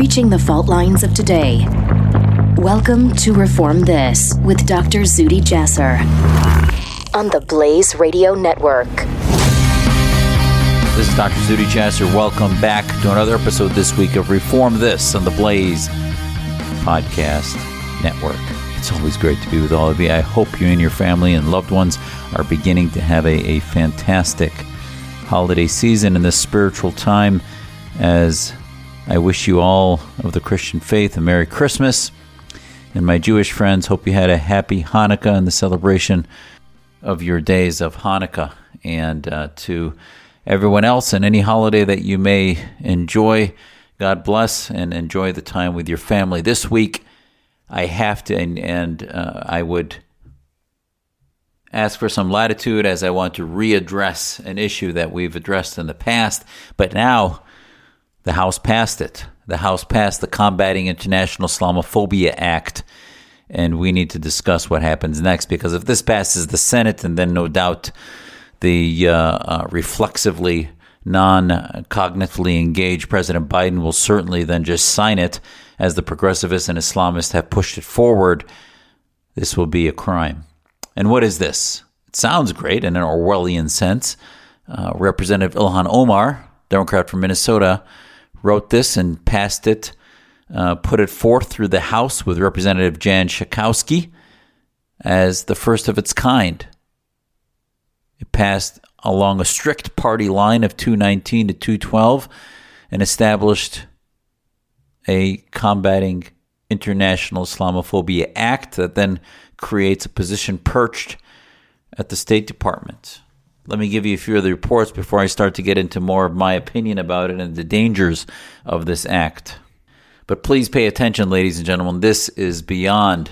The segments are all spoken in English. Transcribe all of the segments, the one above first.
reaching the fault lines of today. Welcome to Reform This with Dr. Zuhdi Jasser on the Blaze Radio Network. This is Dr. Zuhdi Jasser. Welcome back to another episode this week of Reform This on the Blaze Podcast Network. It's always great to be with all of you. I hope you and your family and loved ones are beginning to have a, a fantastic holiday season in this spiritual time as I wish you all of the Christian faith a Merry Christmas. And my Jewish friends, hope you had a happy Hanukkah and the celebration of your days of Hanukkah. And uh, to everyone else and any holiday that you may enjoy, God bless and enjoy the time with your family. This week, I have to, and, and uh, I would ask for some latitude as I want to readdress an issue that we've addressed in the past. But now, the House passed it. The House passed the Combating International Islamophobia Act, and we need to discuss what happens next because if this passes the Senate, and then no doubt the uh, uh, reflexively, non cognitively engaged President Biden will certainly then just sign it as the progressivists and Islamists have pushed it forward. This will be a crime. And what is this? It sounds great in an Orwellian sense. Uh, Representative Ilhan Omar, Democrat from Minnesota, wrote this and passed it, uh, put it forth through the House with Representative Jan Schakowsky as the first of its kind. It passed along a strict party line of 219 to 212 and established a combating international Islamophobia act that then creates a position perched at the State Department. Let me give you a few of the reports before I start to get into more of my opinion about it and the dangers of this act. But please pay attention, ladies and gentlemen. This is beyond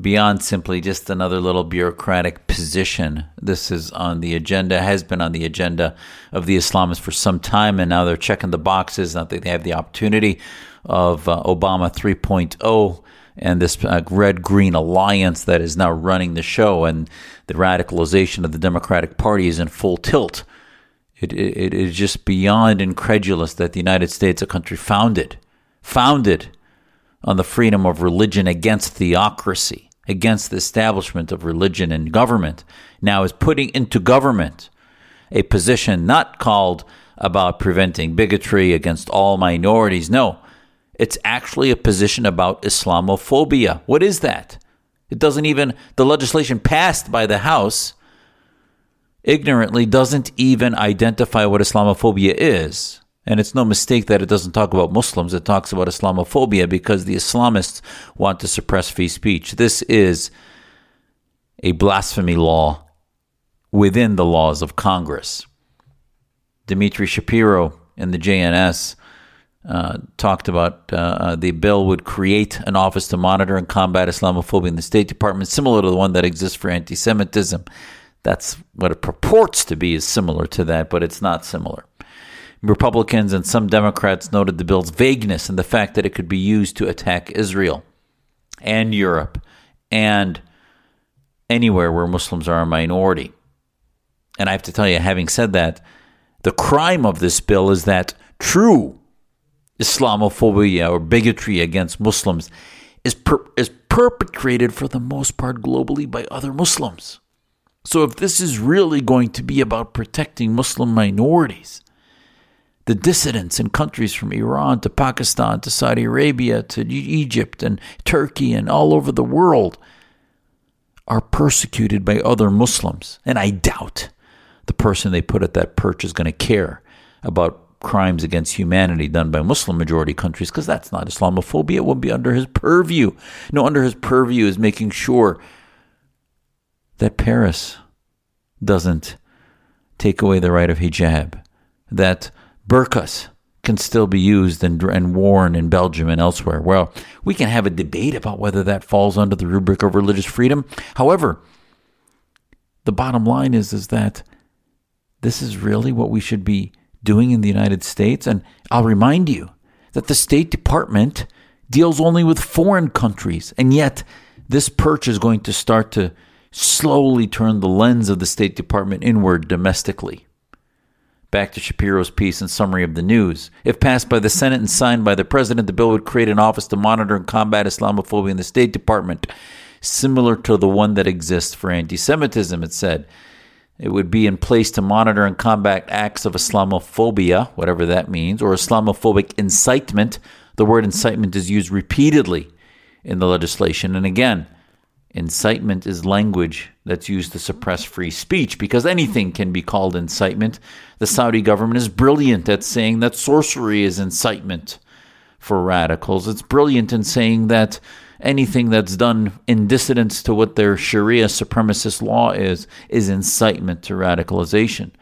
beyond simply just another little bureaucratic position. This is on the agenda, has been on the agenda of the Islamists for some time, and now they're checking the boxes. That they have the opportunity of uh, Obama 3.0 and this uh, red green alliance that is now running the show, and the radicalization of the Democratic Party is in full tilt. It, it, it is just beyond incredulous that the United States, a country founded, founded on the freedom of religion against theocracy, against the establishment of religion and government, now is putting into government a position not called about preventing bigotry against all minorities. No, it's actually a position about Islamophobia. What is that? It doesn't even, the legislation passed by the House ignorantly doesn't even identify what Islamophobia is. And it's no mistake that it doesn't talk about Muslims, it talks about Islamophobia because the Islamists want to suppress free speech. This is a blasphemy law within the laws of Congress. Dmitry Shapiro in the JNS uh, talked about uh, uh, the bill would create an office to monitor and combat Islamophobia in the State Department, similar to the one that exists for anti Semitism. That's what it purports to be, is similar to that, but it's not similar. Republicans and some Democrats noted the bill's vagueness and the fact that it could be used to attack Israel and Europe and anywhere where Muslims are a minority. And I have to tell you, having said that, the crime of this bill is that true Islamophobia or bigotry against Muslims is, per- is perpetrated for the most part globally by other Muslims. So, if this is really going to be about protecting Muslim minorities, the dissidents in countries from Iran to Pakistan to Saudi Arabia to Egypt and Turkey and all over the world are persecuted by other Muslims. And I doubt the person they put at that perch is going to care about crimes against humanity done by Muslim majority countries because that's not Islamophobia. It would be under his purview. No, under his purview is making sure that Paris doesn't take away the right of hijab, that burqas can still be used and, and worn in Belgium and elsewhere. Well, we can have a debate about whether that falls under the rubric of religious freedom. However, the bottom line is, is that this is really what we should be doing in the United States. And I'll remind you that the State Department deals only with foreign countries. And yet, this perch is going to start to slowly turn the lens of the State Department inward domestically. Back to Shapiro's piece and summary of the news. If passed by the Senate and signed by the President, the bill would create an office to monitor and combat Islamophobia in the State Department, similar to the one that exists for anti Semitism, it said. It would be in place to monitor and combat acts of Islamophobia, whatever that means, or Islamophobic incitement. The word incitement is used repeatedly in the legislation. And again, Incitement is language that's used to suppress free speech because anything can be called incitement. The Saudi government is brilliant at saying that sorcery is incitement for radicals. It's brilliant in saying that anything that's done in dissidence to what their Sharia supremacist law is, is incitement to radicalization.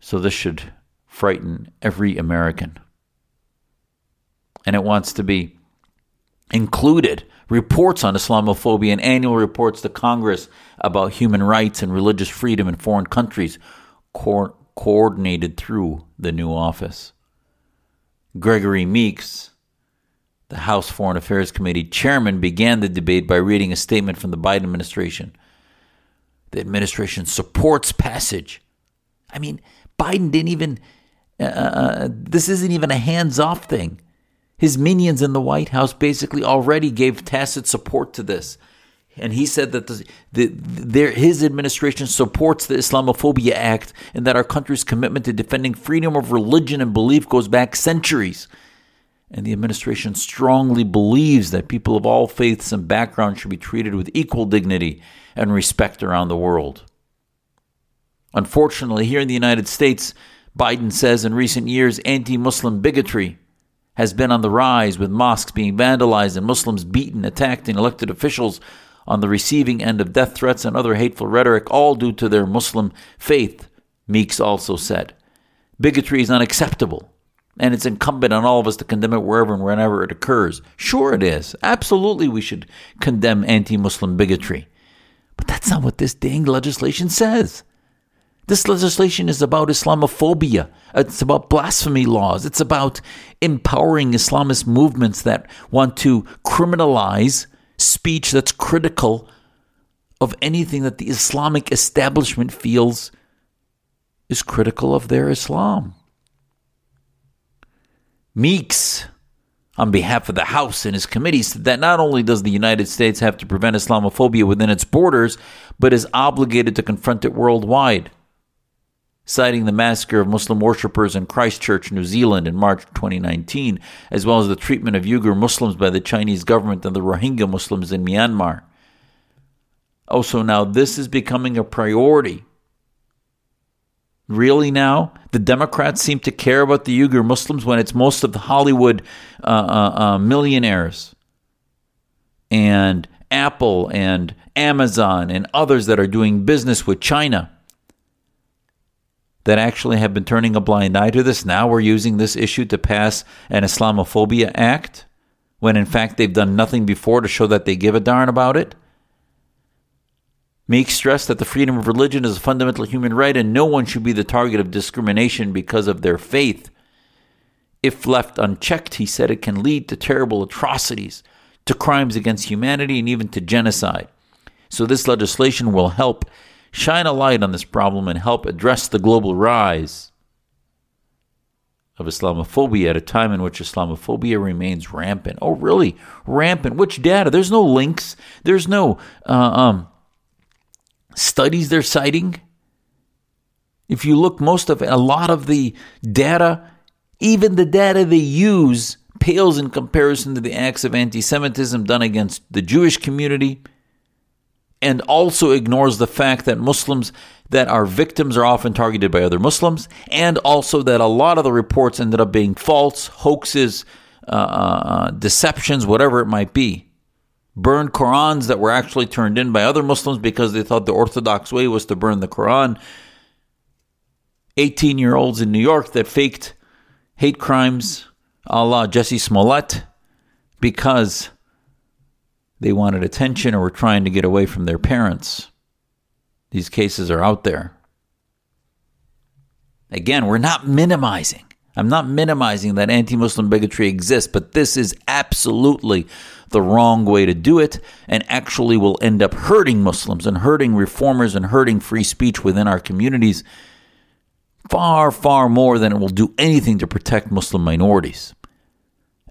So this should frighten every American. And it wants to be included reports on Islamophobia and annual reports to Congress about human rights and religious freedom in foreign countries, co- coordinated through the new office. Gregory Meeks, the House Foreign Affairs Committee chairman, began the debate by reading a statement from the Biden administration. The administration supports passage. I mean, Biden didn't even, uh, uh this isn't even a hands off thing. His minions in the White House basically already gave tacit support to this. And he said that the, the, his administration supports the Islamophobia Act and that our country's commitment to defending freedom of religion and belief goes back centuries. And the administration strongly believes that people of all faiths and backgrounds should be treated with equal dignity and respect around the world. Unfortunately, here in the United States, Biden says in recent years anti Muslim bigotry has been on the rise, with mosques being vandalized and Muslims beaten, attacked, and elected officials on the receiving end of death threats and other hateful rhetoric, all due to their Muslim faith, Meeks also said. Bigotry is unacceptable, and it's incumbent on all of us to condemn it wherever and whenever it occurs. Sure, it is. Absolutely, we should condemn anti Muslim bigotry. But that's not what this dang legislation says. This legislation is about Islamophobia. It's about blasphemy laws. It's about empowering Islamist movements that want to criminalize speech that's critical of anything that the Islamic establishment feels is critical of their Islam. Meeks, on behalf of the House and his committee, said that not only does the United States have to prevent Islamophobia within its borders, but is obligated to confront it worldwide citing the massacre of Muslim worshippers in Christchurch, New Zealand in March 2019, as well as the treatment of Uyghur Muslims by the Chinese government and the Rohingya Muslims in Myanmar. Also, now this is becoming a priority. Really, now? The Democrats seem to care about the Uyghur Muslims when it's most of the Hollywood uh, uh, uh, millionaires and Apple and Amazon and others that are doing business with China that actually have been turning a blind eye to this. Now we're using this issue to pass an Islamophobia act when in fact they've done nothing before to show that they give a darn about it. Meeks stressed that the freedom of religion is a fundamental human right and no one should be the target of discrimination because of their faith. If left unchecked, he said it can lead to terrible atrocities, to crimes against humanity, and even to genocide. So, this legislation will help shine a light on this problem and help address the global rise of Islamophobia at a time in which Islamophobia remains rampant. Oh, really? Rampant. Which data? There's no links. There's no uh, um, studies they're citing. If you look, most of a lot of the data, even the data they use, pales in comparison to the acts of anti Semitism done against the Jewish community and also ignores the fact that Muslims that are victims are often targeted by other Muslims, and also that a lot of the reports ended up being false, hoaxes, uh, uh, deceptions, whatever it might be. Burned Qurans that were actually turned in by other Muslims because they thought the Orthodox way was to burn the Quran. 18 year olds in New York that faked hate crimes a la Jussie Smollett because they wanted attention or were trying to get away from their parents. These cases are out there. Again, we're not minimizing. I'm not minimizing that anti Muslim bigotry exists, but this is absolutely the wrong way to do it and actually will end up hurting Muslims and hurting reformers and hurting free speech within our communities far, far more than it will do anything to protect Muslim minorities.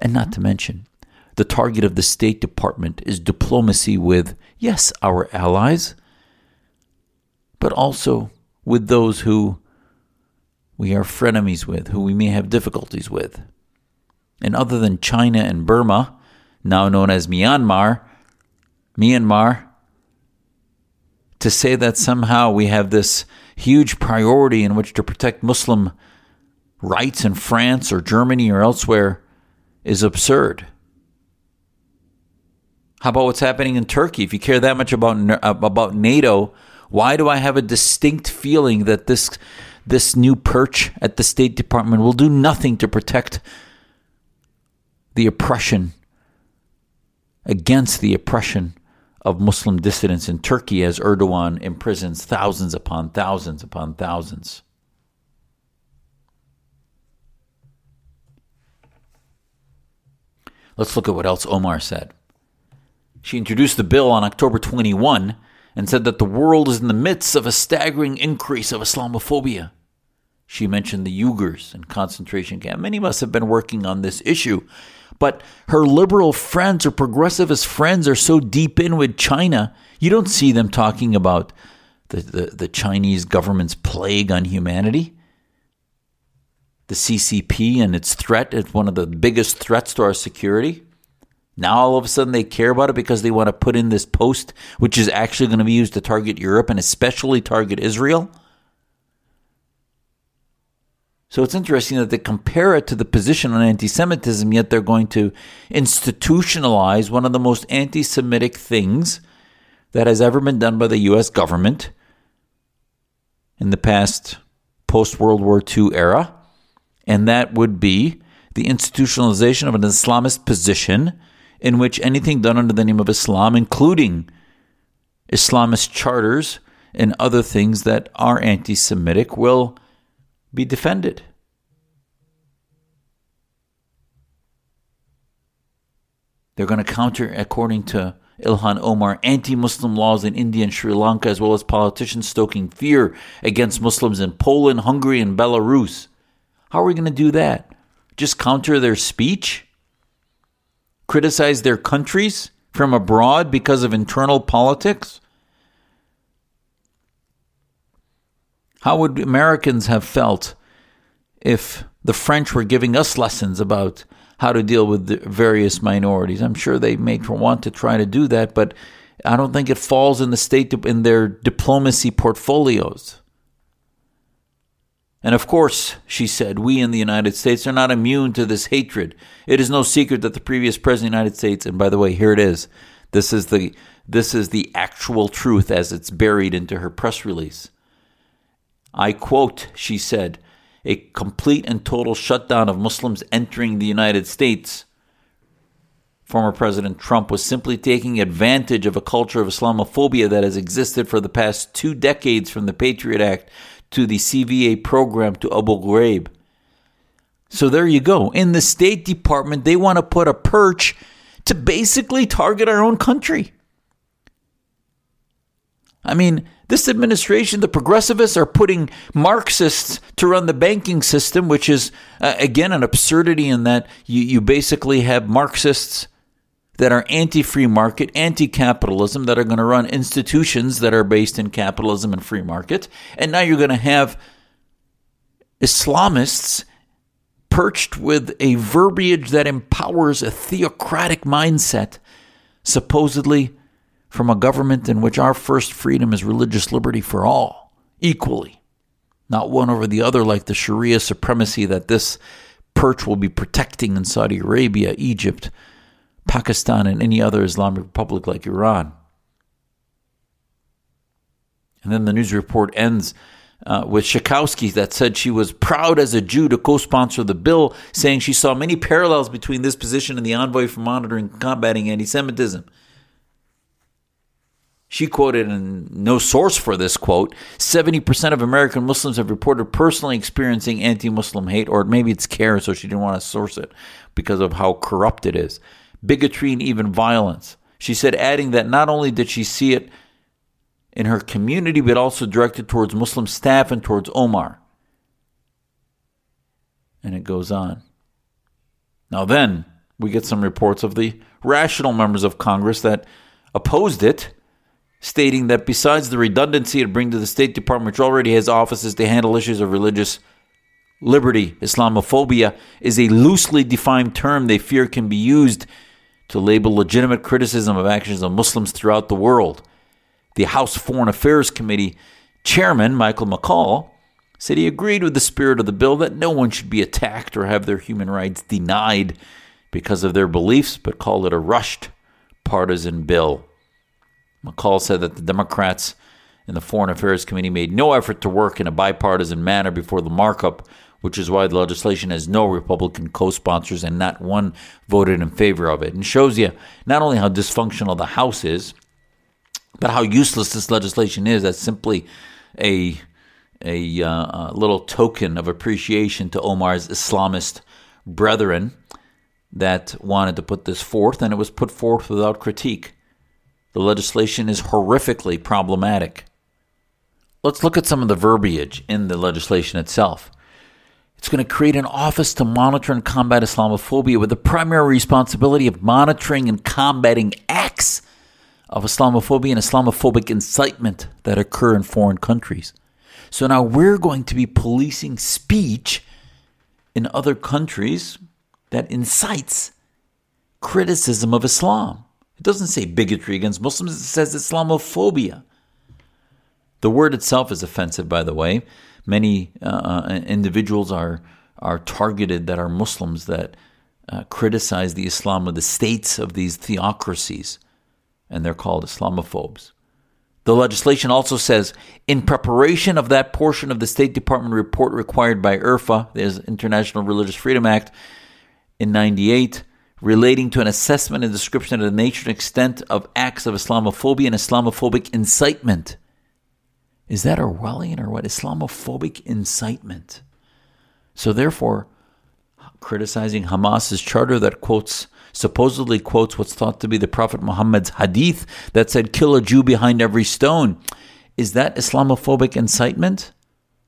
And not to mention, the target of the State Department is diplomacy with, yes, our allies, but also with those who we are frenemies with, who we may have difficulties with. And other than China and Burma, now known as Myanmar, Myanmar, to say that somehow we have this huge priority in which to protect Muslim rights in France or Germany or elsewhere is absurd. How about what's happening in Turkey? If you care that much about about NATO, why do I have a distinct feeling that this this new perch at the State Department will do nothing to protect the oppression against the oppression of Muslim dissidents in Turkey as Erdogan imprisons thousands upon thousands upon thousands. Let's look at what else Omar said. She introduced the bill on October 21 and said that the world is in the midst of a staggering increase of Islamophobia. She mentioned the Uyghurs and concentration camp. Many must have been working on this issue but her liberal friends or progressivist friends are so deep in with China, you don't see them talking about the, the, the Chinese government's plague on humanity. The CCP and its threat is one of the biggest threats to our security. Now all of a sudden they care about it because they want to put in this post, which is actually going to be used to target Europe and especially target Israel. So it's interesting that they compare it to the position on anti Semitism, yet they're going to institutionalize one of the most anti Semitic things that has ever been done by the U.S. government in the past post World War II era. And that would be the institutionalization of an Islamist position in which anything done under the name of Islam, including Islamist charters and other things that are anti Semitic, will be defended. They're going to counter, according to Ilhan Omar, anti Muslim laws in India and Sri Lanka, as well as politicians stoking fear against Muslims in Poland, Hungary, and Belarus. How are we going to do that? Just counter their speech? Criticize their countries from abroad because of internal politics? How would Americans have felt if the French were giving us lessons about how to deal with the various minorities? I'm sure they may want to try to do that, but I don't think it falls in the state in their diplomacy portfolios. And of course, she said, we in the United States are not immune to this hatred. It is no secret that the previous president of the United States, and by the way, here it is. This is the this is the actual truth as it's buried into her press release. I quote, she said, a complete and total shutdown of Muslims entering the United States. Former President Trump was simply taking advantage of a culture of Islamophobia that has existed for the past two decades from the Patriot Act to the CVE program to Abu Ghraib. So there you go. In the State Department, they want to put a perch to basically target our own country. I mean, this administration, the progressivists, are putting Marxists to run the banking system, which is, uh, again, an absurdity in that you, you basically have Marxists that are anti free market, anti capitalism, that are going to run institutions that are based in capitalism and free market. And now you're going to have Islamists perched with a verbiage that empowers a theocratic mindset, supposedly from a government in which our first freedom is religious liberty for all, equally, not one over the other like the Sharia supremacy that this perch will be protecting in Saudi Arabia, Egypt, Pakistan, and any other Islamic republic like Iran. And then the news report ends uh, with Schakowsky that said she was proud as a Jew to co sponsor the bill, saying she saw many parallels between this position and the envoy for monitoring and combating anti Semitism. She quoted, and no source for this quote 70% of American Muslims have reported personally experiencing anti Muslim hate, or maybe it's care, so she didn't want to source it because of how corrupt it is. Bigotry and even violence. She said, adding that not only did she see it in her community, but also directed towards Muslim staff and towards Omar. And it goes on. Now, then we get some reports of the rational members of Congress that opposed it, stating that besides the redundancy it brings to the State Department, which already has offices to handle issues of religious liberty, Islamophobia is a loosely defined term they fear can be used to label legitimate criticism of actions of Muslims throughout the world. The House Foreign Affairs Committee chairman, Michael McCaul, said he agreed with the spirit of the bill that no one should be attacked or have their human rights denied because of their beliefs, but called it a rushed partisan bill. McCaul said that the Democrats in the Foreign Affairs Committee made no effort to work in a bipartisan manner before the markup, which is why the legislation has no Republican co sponsors and not one voted in favor of it. And shows you not only how dysfunctional the House is, but how useless this legislation is. That's simply a a uh, little token of appreciation to Omar's Islamist brethren that wanted to put this forth, and it was put forth without critique. The legislation is horrifically problematic. Let's look at some of the verbiage in the legislation itself. It's going to create an office to monitor and combat Islamophobia with the primary responsibility of monitoring and combating acts of Islamophobia and Islamophobic incitement that occur in foreign countries. So now we're going to be policing speech in other countries that incites criticism of Islam. It doesn't say bigotry against Muslims, it says Islamophobia. The word itself is offensive, by the way. Many uh, uh individuals are, are targeted that are Muslims that uh, criticize the Islam of the states of these theocracies, and they're called Islamophobes. The legislation also says, in preparation of that portion of the State Department report required by IRFA, the International Religious Freedom Act, in 98, relating to an assessment and description of the nature and extent of acts of Islamophobia and Islamophobic incitement. Is that Orwellian or what? Islamophobic incitement. So, therefore, criticizing Hamas's charter that quotes supposedly quotes what's thought to be the Prophet Muhammad's hadith that said, kill a Jew behind every stone. Is that Islamophobic incitement?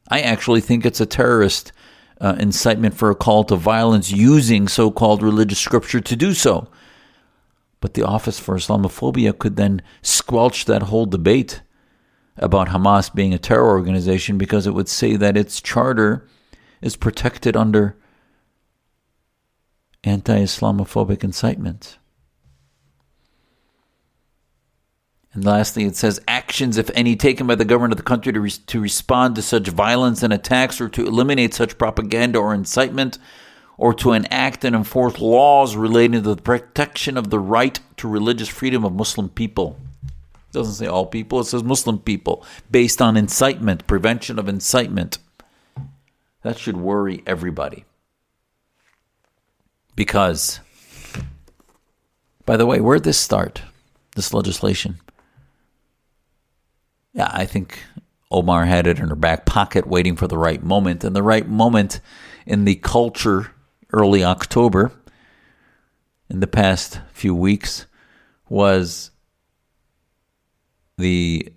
I actually think it's a terrorist uh, incitement for a call to violence using so called religious scripture to do so. But the Office for Islamophobia could then squelch that whole debate about Hamas being a terror organization because it would say that its charter is protected under anti Islamophobic incitement. And lastly, it says actions, if any, taken by the government of the country to, re- to respond to such violence and attacks or to eliminate such propaganda or incitement or to enact and enforce laws relating to the protection of the right to religious freedom of Muslim people. It doesn't say all people, it says Muslim people, based on incitement, prevention of incitement. That should worry everybody. Because, by the way, where'd this start? This legislation? Yeah, I think Omar had it in her back pocket waiting for the right moment. And the right moment in the culture early October, in the past few weeks, was the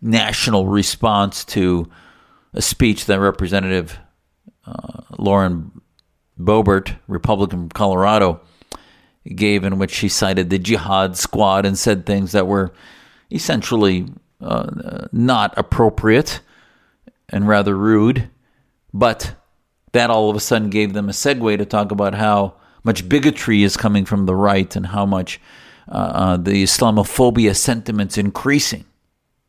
national response to a speech that Representative uh, Lauren Boebert, Republican from Colorado, gave in which she cited the jihad squad and said things that were essentially uh, not appropriate and rather rude. But that all of a sudden gave them a segue to talk about how much bigotry is coming from the right and how much uh, uh, the Islamophobia sentiment's increasing.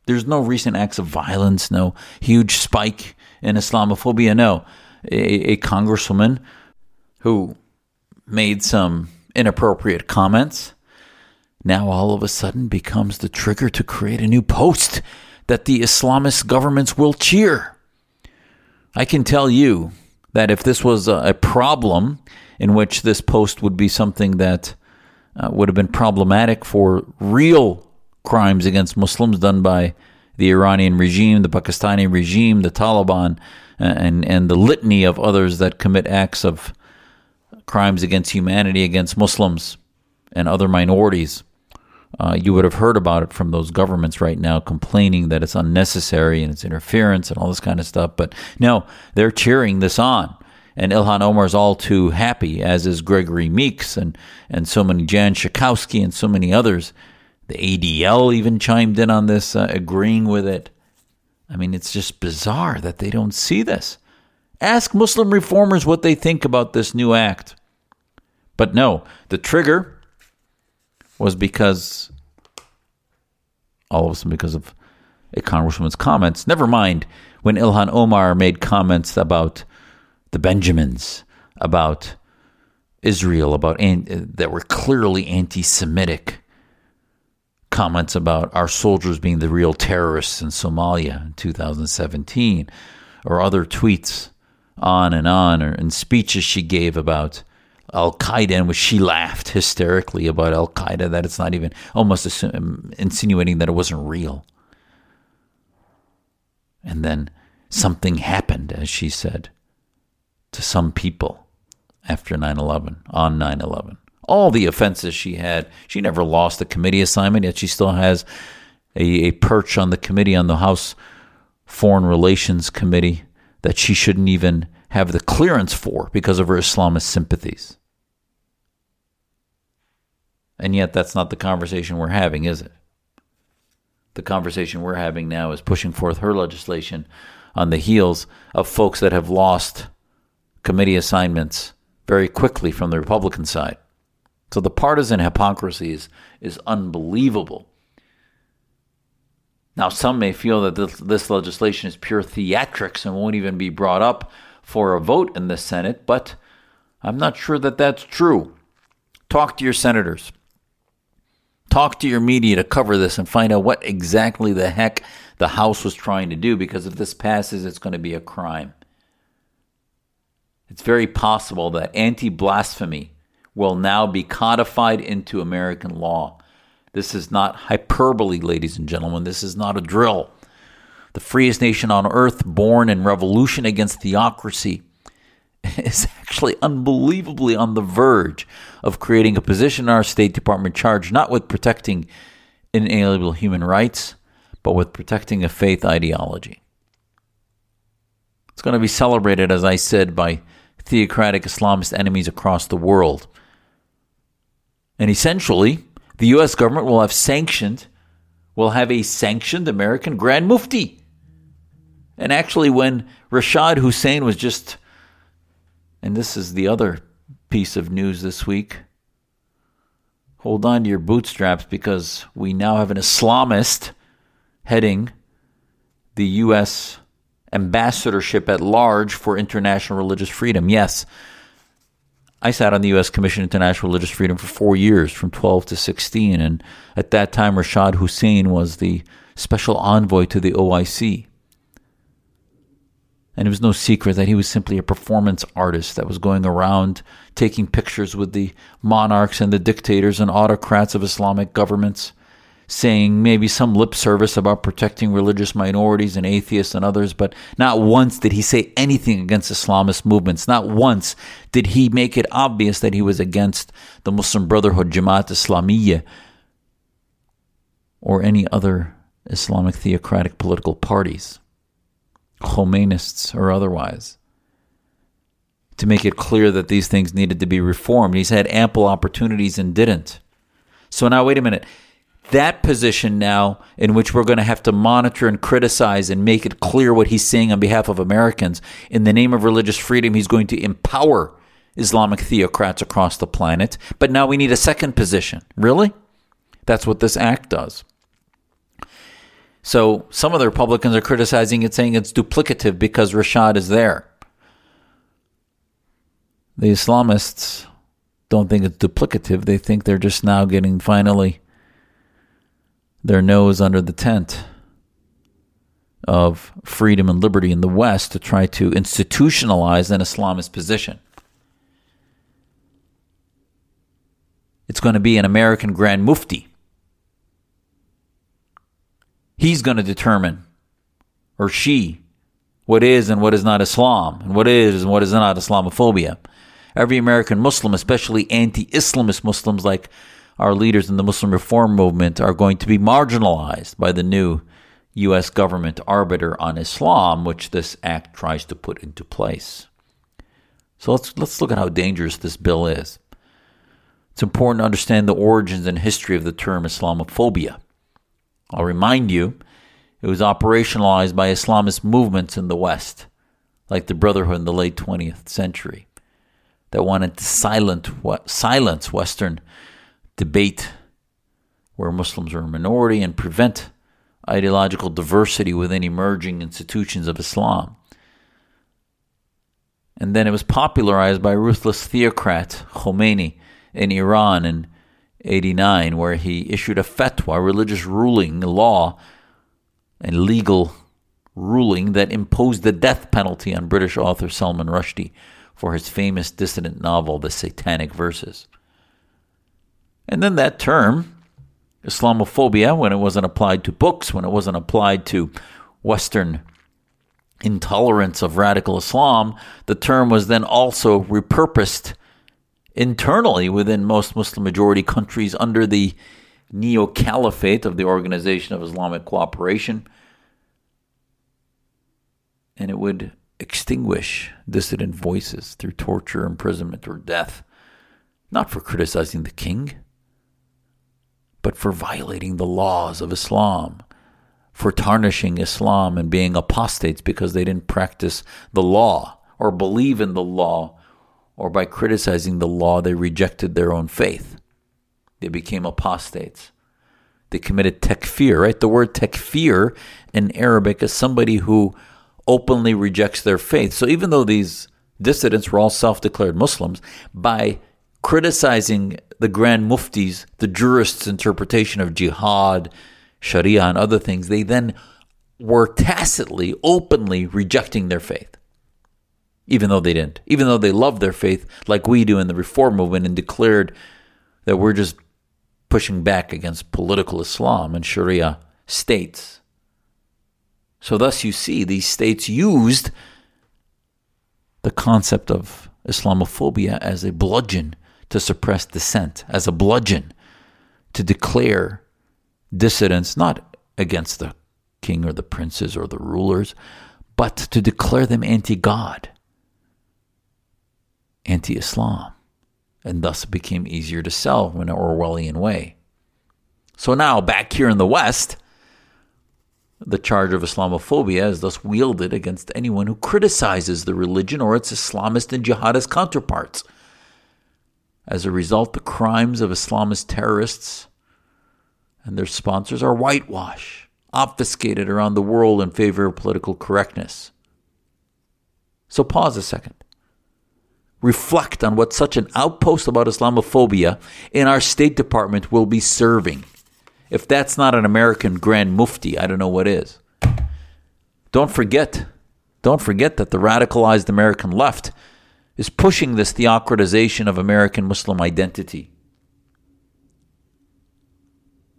There's no recent acts of violence, no huge spike in Islamophobia. No, a, a congresswoman who made some inappropriate comments now all of a sudden becomes the trigger to create a new post that the Islamist governments will cheer. I can tell you that if this was a problem in which this post would be something that uh, would have been problematic for real crimes against Muslims done by the Iranian regime, the Pakistani regime, the Taliban, and, and the litany of others that commit acts of crimes against humanity against Muslims and other minorities. Uh, you would have heard about it from those governments right now complaining that it's unnecessary and it's interference and all this kind of stuff. But no, they're cheering this on. And Ilhan Omar is all too happy, as is Gregory Meeks and, and so many Jan Schakowsky and so many others. The ADL even chimed in on this, uh, agreeing with it. I mean, it's just bizarre that they don't see this. Ask Muslim reformers what they think about this new act. But no, the trigger was because all of a sudden because of a congresswoman's comments. Never mind when Ilhan Omar made comments about the Benjamins, about Israel, about that were clearly anti-Semitic comments about our soldiers being the real terrorists in Somalia in 2017, or other tweets on and on, or and speeches she gave about Al Qaeda, which she laughed hysterically about Al Qaeda, that it's not even almost assume, um, insinuating that it wasn't real. And then something happened, as she said, to some people after 9 11, on 9 11. All the offenses she had, she never lost a committee assignment, yet she still has a, a perch on the committee, on the House Foreign Relations Committee, that she shouldn't even have the clearance for because of her Islamist sympathies. And yet, that's not the conversation we're having, is it? The conversation we're having now is pushing forth her legislation on the heels of folks that have lost committee assignments very quickly from the Republican side. So the partisan hypocrisy is, is unbelievable. Now, some may feel that this, this legislation is pure theatrics and won't even be brought up for a vote in the Senate, but I'm not sure that that's true. Talk to your senators. Talk to your media to cover this and find out what exactly the heck the House was trying to do because if this passes, it's going to be a crime. It's very possible that anti blasphemy will now be codified into American law. This is not hyperbole, ladies and gentlemen. This is not a drill. The freest nation on earth, born in revolution against theocracy, is actually unbelievably on the verge of creating a position in our State Department charged not with protecting inalienable human rights, but with protecting a faith ideology. It's going to be celebrated, as I said, by theocratic Islamist enemies across the world. And essentially, the U.S. government will have sanctioned, will have a sanctioned American Grand Mufti. And actually, when Rashad Hussain was just and this is the other piece of news this week. Hold on to your bootstraps because we now have an Islamist heading the U.S. ambassadorship at large for international religious freedom. Yes, I sat on the U.S. Commission on International Religious Freedom for four years, from 12 to 16. And at that time, Rashad Hussain was the special envoy to the OIC. And it was no secret that he was simply a performance artist that was going around taking pictures with the monarchs and the dictators and autocrats of Islamic governments, saying maybe some lip service about protecting religious minorities and atheists and others, but not once did he say anything against Islamist movements. Not once did he make it obvious that he was against the Muslim Brotherhood, Jamaat Islamiyah, or any other Islamic theocratic political parties. Khomeinists or otherwise, to make it clear that these things needed to be reformed. He's had ample opportunities and didn't. So now, wait a minute. That position now, in which we're going to have to monitor and criticize and make it clear what he's saying on behalf of Americans, in the name of religious freedom, he's going to empower Islamic theocrats across the planet. But now we need a second position. Really? That's what this act does. So some of the Republicans are criticizing it, saying it's duplicative because Rashad is there. The Islamists don't think it's duplicative. They think they're just now getting finally their nose under the tent of freedom and liberty in the West to try to institutionalize an Islamist position. It's going to be an American Grand Mufti He's going to determine, or she, what is and what is not Islam, and what is and what is not Islamophobia. Every American Muslim, especially anti Islamist Muslims like our leaders in the Muslim reform movement are going to be marginalized by the new U.S. government arbiter on Islam, which this act tries to put into place. So let's, let's look at how dangerous this bill is. It's important to understand the origins and history of the term Islamophobia. I'll remind you, it was operationalized by Islamist movements in the West, like the Brotherhood in the late 20th century, that wanted to silent, silence Western debate where Muslims are a minority and prevent ideological diversity within emerging institutions of Islam. And then it was popularized by ruthless theocrat Khomeini in Iran in 89, where he issued a fatwa, religious ruling, law, and legal ruling that imposed the death penalty on British author Salman Rushdie for his famous dissident novel, The Satanic Verses. And then that term, Islamophobia, when it wasn't applied to books, when it wasn't applied to Western intolerance of radical Islam, the term was then also repurposed internally within most Muslim majority countries under the neo caliphate of the Organization of Islamic Cooperation. And it would extinguish dissident voices through torture, imprisonment, or death, not for criticizing the king, but for violating the laws of Islam, for tarnishing Islam and being apostates because they didn't practice the law or believe in the law or by criticizing the law, they rejected their own faith. They became apostates. They committed takfir, right? The word takfir in Arabic is somebody who openly rejects their faith. So even though these dissidents were all self declared Muslims, by criticizing the grand muftis, the jurists' interpretation of jihad, sharia, and other things, they then were tacitly, openly rejecting their faith even though they didn't, even though they loved their faith like we do in the reform movement and declared that we're just pushing back against political Islam and Sharia states. So, thus, you see, these states used the concept of Islamophobia as a bludgeon to suppress dissent, as a bludgeon to declare dissidents not against the king or the princes or the rulers, but to declare them anti God anti Islam, and thus it became easier to sell in an Orwellian way. So now, back here in the West, the charge of Islamophobia is thus wielded against anyone who criticizes the religion or its Islamist and jihadist counterparts. As a result, the crimes of Islamist terrorists and their sponsors are whitewashed, obfuscated around the world in favor of political correctness. So pause a second reflect on what such an outpost about Islamophobia in our State Department will be serving. If that's not an American Grand Mufti, I don't know what is. Don't forget, don't forget that the radicalized American left is pushing this theocratization of American Muslim identity.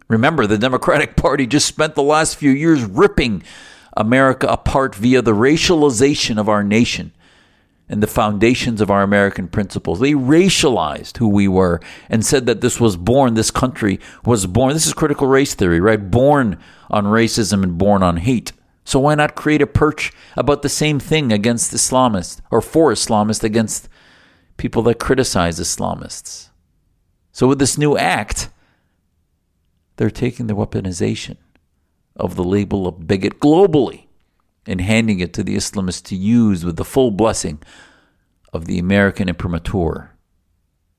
Remember, the Democratic Party just spent the last few years ripping America apart via the racialization of our nation and the foundations of our American principles. They racialized who we were and said that this was born, this country was born. This is critical race theory, right? Born on racism and born on hate. So why not create a perch about the same thing against Islamists or for Islamists against people that criticize Islamists? So with this new act, they're taking the weaponization of the label of bigot globally and handing it to the Islamists to use with the full blessing of the American imprimatur.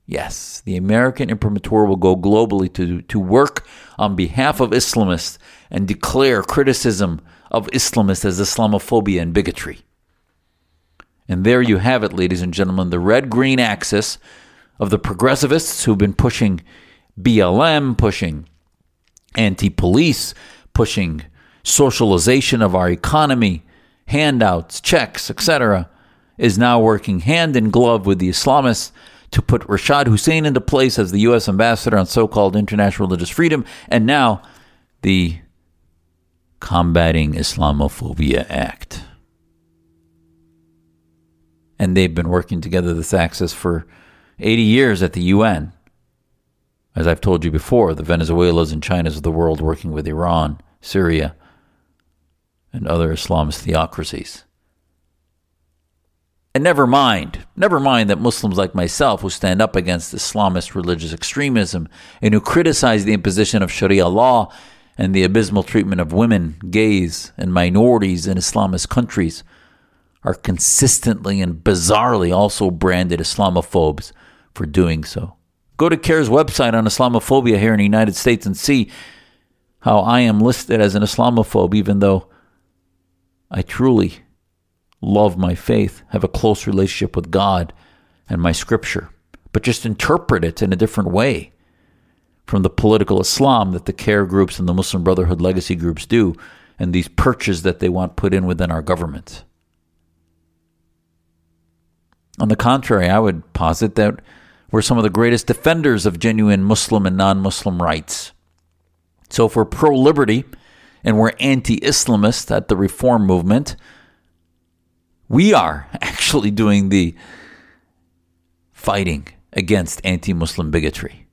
Yes, the American imprimatur will go globally to, to work on behalf of Islamists and declare criticism of Islamists as Islamophobia and bigotry. And there you have it, ladies and gentlemen, the red green axis of the progressivists who've been pushing BLM, pushing anti police, pushing socialization of our economy, handouts, checks, etc., is now working hand in glove with the Islamists to put Rashad Hussain into place as the U.S. ambassador on so called international religious freedom, and now the Combating Islamophobia Act. And they've been working together this axis for 80 years at the UN. As I've told you before, the Venezuelas and Chinas of the world working with Iran, Syria, and other Islamist theocracies. And never mind, never mind that Muslims like myself who stand up against Islamist religious extremism and who criticize the imposition of Sharia law and the abysmal treatment of women, gays, and minorities in Islamist countries are consistently and bizarrely also branded Islamophobes for doing so. Go to CAIR's website on Islamophobia here in the United States and see how I am listed as an Islamophobe, even though I truly love my faith, have a close relationship with God and my scripture, but just interpret it in a different way from the political Islam that the CAIR groups and the Muslim Brotherhood legacy groups do, and these perches that they want put in within our government. On the contrary, I would posit that we're some of the greatest defenders of genuine Muslim and non Muslim rights. So if we're pro liberty and we're anti Islamist at the reform movement, we are actually doing the fighting against anti Muslim bigotry.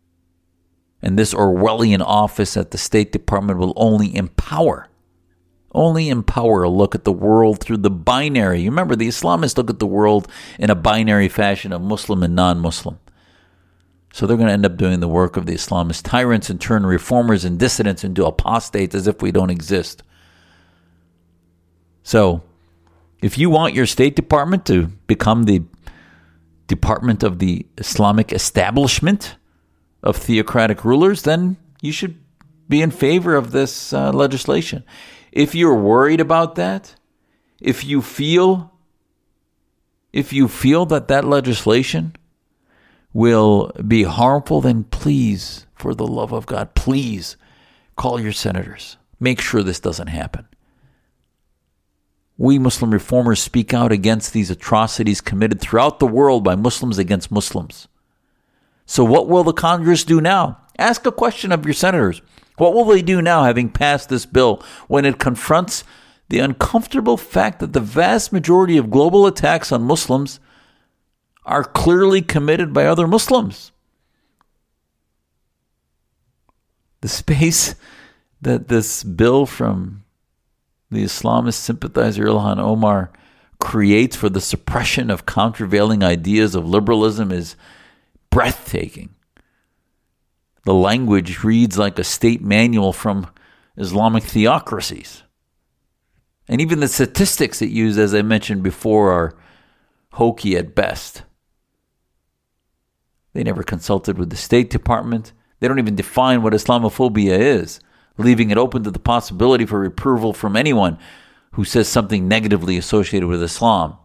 And this Orwellian office at the State Department will only empower, only empower a look at the world through the binary. You remember, the Islamists look at the world in a binary fashion of Muslim and non Muslim. So they're going to end up doing the work of the Islamist tyrants and turn reformers and dissidents into apostates as if we don't exist. So, if you want your State Department to become the department of the Islamic establishment of theocratic rulers, then you should be in favor of this uh, legislation. If you're worried about that, if you feel if you feel that that legislation will be harmful, then please, for the love of God, please call your senators. Make sure this doesn't happen. We Muslim reformers speak out against these atrocities committed throughout the world by Muslims against Muslims. So, what will the Congress do now? Ask a question of your senators. What will they do now, having passed this bill, when it confronts the uncomfortable fact that the vast majority of global attacks on Muslims are clearly committed by other Muslims? The space that this bill from the Islamist sympathizer Ilhan Omar creates for the suppression of countervailing ideas of liberalism is breathtaking. The language reads like a state manual from Islamic theocracies. And even the statistics it used, as I mentioned before, are hokey at best. They never consulted with the State Department. They don't even define what Islamophobia is leaving it open to the possibility for reproval from anyone who says something negatively associated with Islam.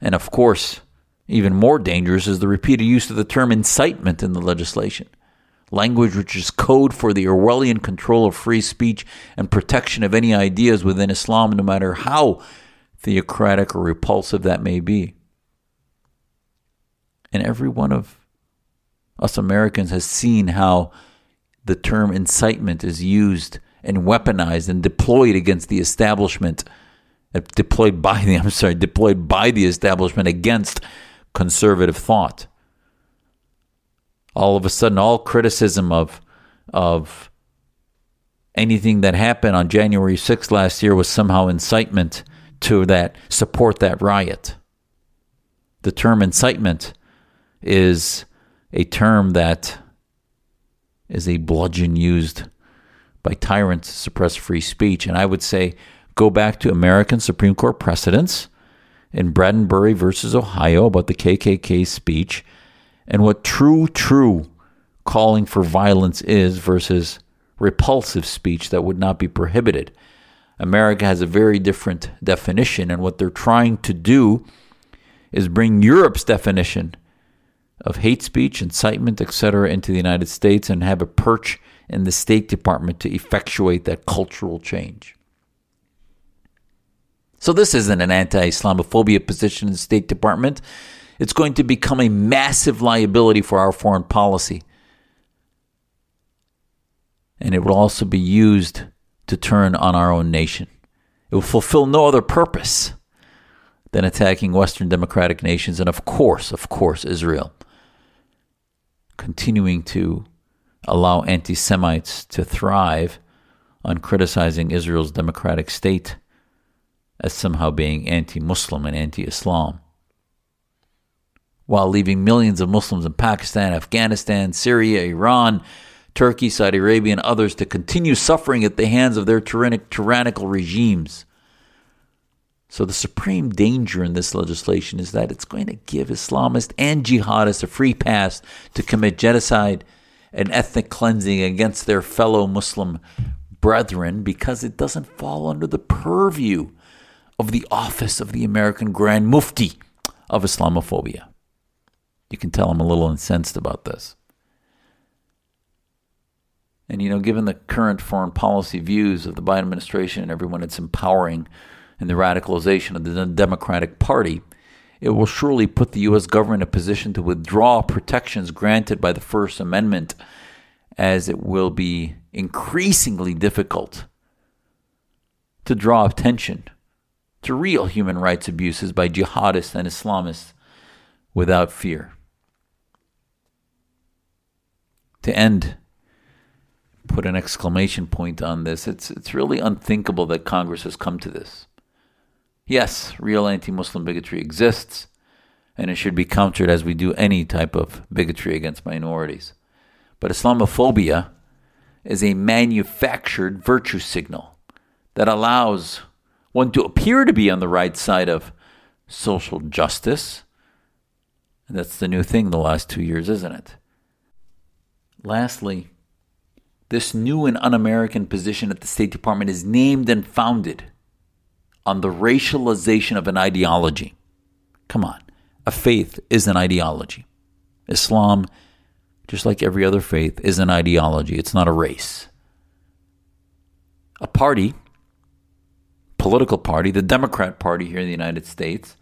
And of course, even more dangerous is the repeated use of the term incitement in the legislation, language which is code for the Orwellian control of free speech and protection of any ideas within Islam, no matter how theocratic or repulsive that may be. And every one of us Americans has seen how the term incitement is used and weaponized and deployed against the establishment, uh, deployed by the I'm sorry, deployed by the establishment against conservative thought. All of a sudden, all criticism of of anything that happened on January 6th last year was somehow incitement to that support that riot. The term incitement is a term that is a bludgeon used by tyrants to suppress free speech. And I would say go back to American Supreme Court precedents in Brandenburg versus Ohio about the KKK speech and what true, true calling for violence is versus repulsive speech that would not be prohibited. America has a very different definition, and what they're trying to do is bring Europe's definition of hate speech, incitement, etc., into the United States and have a perch in the State Department to effectuate that cultural change. So, this isn't an anti Islamophobia position in the State Department. It's going to become a massive liability for our foreign policy. And it will also be used to turn on our own nation. It will fulfill no other purpose than attacking Western democratic nations and, of course, of course, Israel continuing to allow anti Semites to thrive on criticizing Israel's democratic state as somehow being anti Muslim and anti Islam, while leaving millions of Muslims in Pakistan, Afghanistan, Syria, Iran, Turkey, Saudi Arabia, and others to continue suffering at the hands of their tyrannic, tyrannical regimes. So, the supreme danger in this legislation is that it's going to give Islamists and jihadists a free pass to commit genocide and ethnic cleansing against their fellow Muslim brethren because it doesn't fall under the purview of the office of the American Grand Mufti of Islamophobia. You can tell I'm a little incensed about this. And, you know, given the current foreign policy views of the Biden administration and everyone it's empowering in the radicalization of the Democratic Party, it will surely put the U.S. government in a position to withdraw protections granted by the First Amendment, as it will be increasingly difficult to draw attention to real human rights abuses by jihadists and Islamists without fear. To end, put an exclamation point on this. It's, it's really unthinkable that Congress has come to this. Yes, real anti Muslim bigotry exists, and it should be countered as we do any type of bigotry against minorities. But Islamophobia is a manufactured virtue signal that allows one to appear to be on the right side of social justice. And that's the new thing the last two years, isn't it? Lastly, this new and un American position at the State Department is named and founded on the racialization of an ideology. Come on, a faith is an ideology. Islam, just like every other faith, is an ideology, it's not a race. A party, political party, the Democrat Party here in the United States,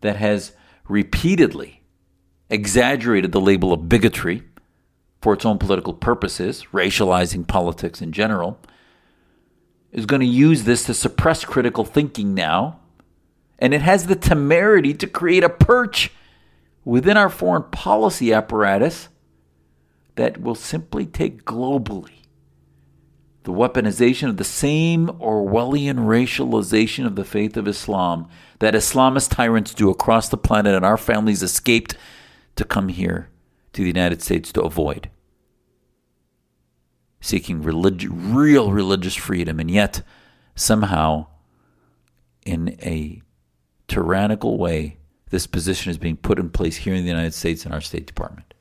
that has repeatedly exaggerated the label of bigotry for its own political purposes, racializing politics in general, is going to use this to suppress critical thinking now. And it has the temerity to create a perch within our foreign policy apparatus that will simply take globally the weaponization of the same Orwellian racialization of the faith of Islam that Islamist tyrants do across the planet and our families escaped to come here to the United States to avoid seeking relig- real religious freedom, and yet somehow, in a tyrannical way, this position is being put in place here in the United States in our State Department.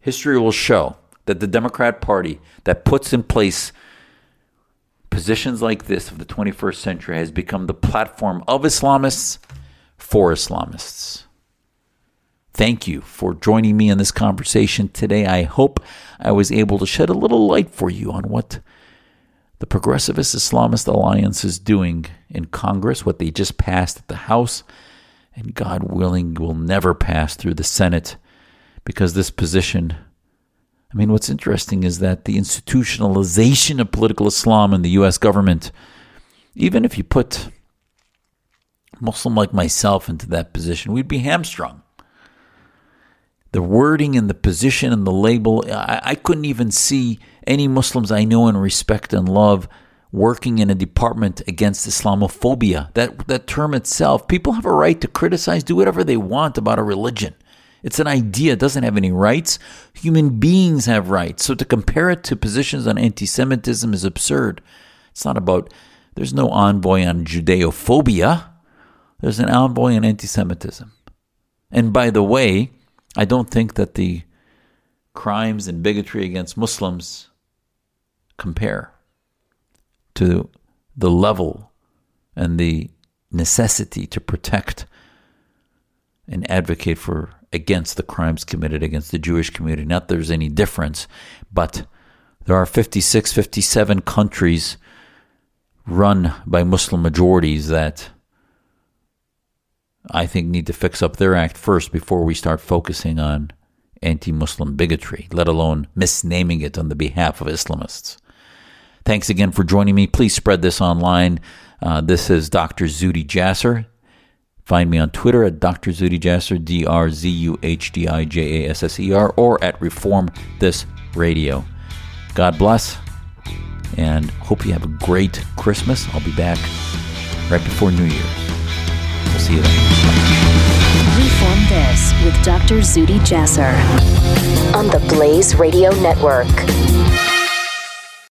History will show that the Democrat Party that puts in place positions like this of the 21st century has become the platform of Islamists for Islamists. Thank you for joining me in this conversation today. I hope I was able to shed a little light for you on what the Progressivist Islamist Alliance is doing in Congress, what they just passed at the House, and God willing, will never pass through the Senate because this position. I mean, what's interesting is that the institutionalization of political Islam in the U.S. government, even if you put Muslim like myself into that position, we'd be hamstrung the wording and the position and the label. I, I couldn't even see any Muslims I know and respect and love working in a department against Islamophobia. That that term itself, people have a right to criticize, do whatever they want about a religion. It's an idea, it doesn't have any rights. Human beings have rights. So to compare it to positions on anti Semitism is absurd. It's not about, there's no envoy on Judeophobia, there's an envoy on anti Semitism. And by the way, I don't think that the crimes and bigotry against Muslims compare to the level and the necessity to protect and advocate for against the crimes committed against the Jewish community. Not there's any difference, but there are 56, 57 countries run by Muslim majorities that I think, need to fix up their act first before we start focusing on anti Muslim bigotry, let alone misnaming it on the behalf of Islamists. Thanks again for joining me. Please spread this online. Uh, this is Dr. Zuhdi Jasser. Find me on Twitter at Dr. Zuhdi Jasser, D R Z U H D I J A S S E R, or at Reform This Radio. God bless, and hope you have a great Christmas. I'll be back right before New Year's. We'll see you then. Reform This with Dr. Zuhdi Jasser on the Blaze Radio Network.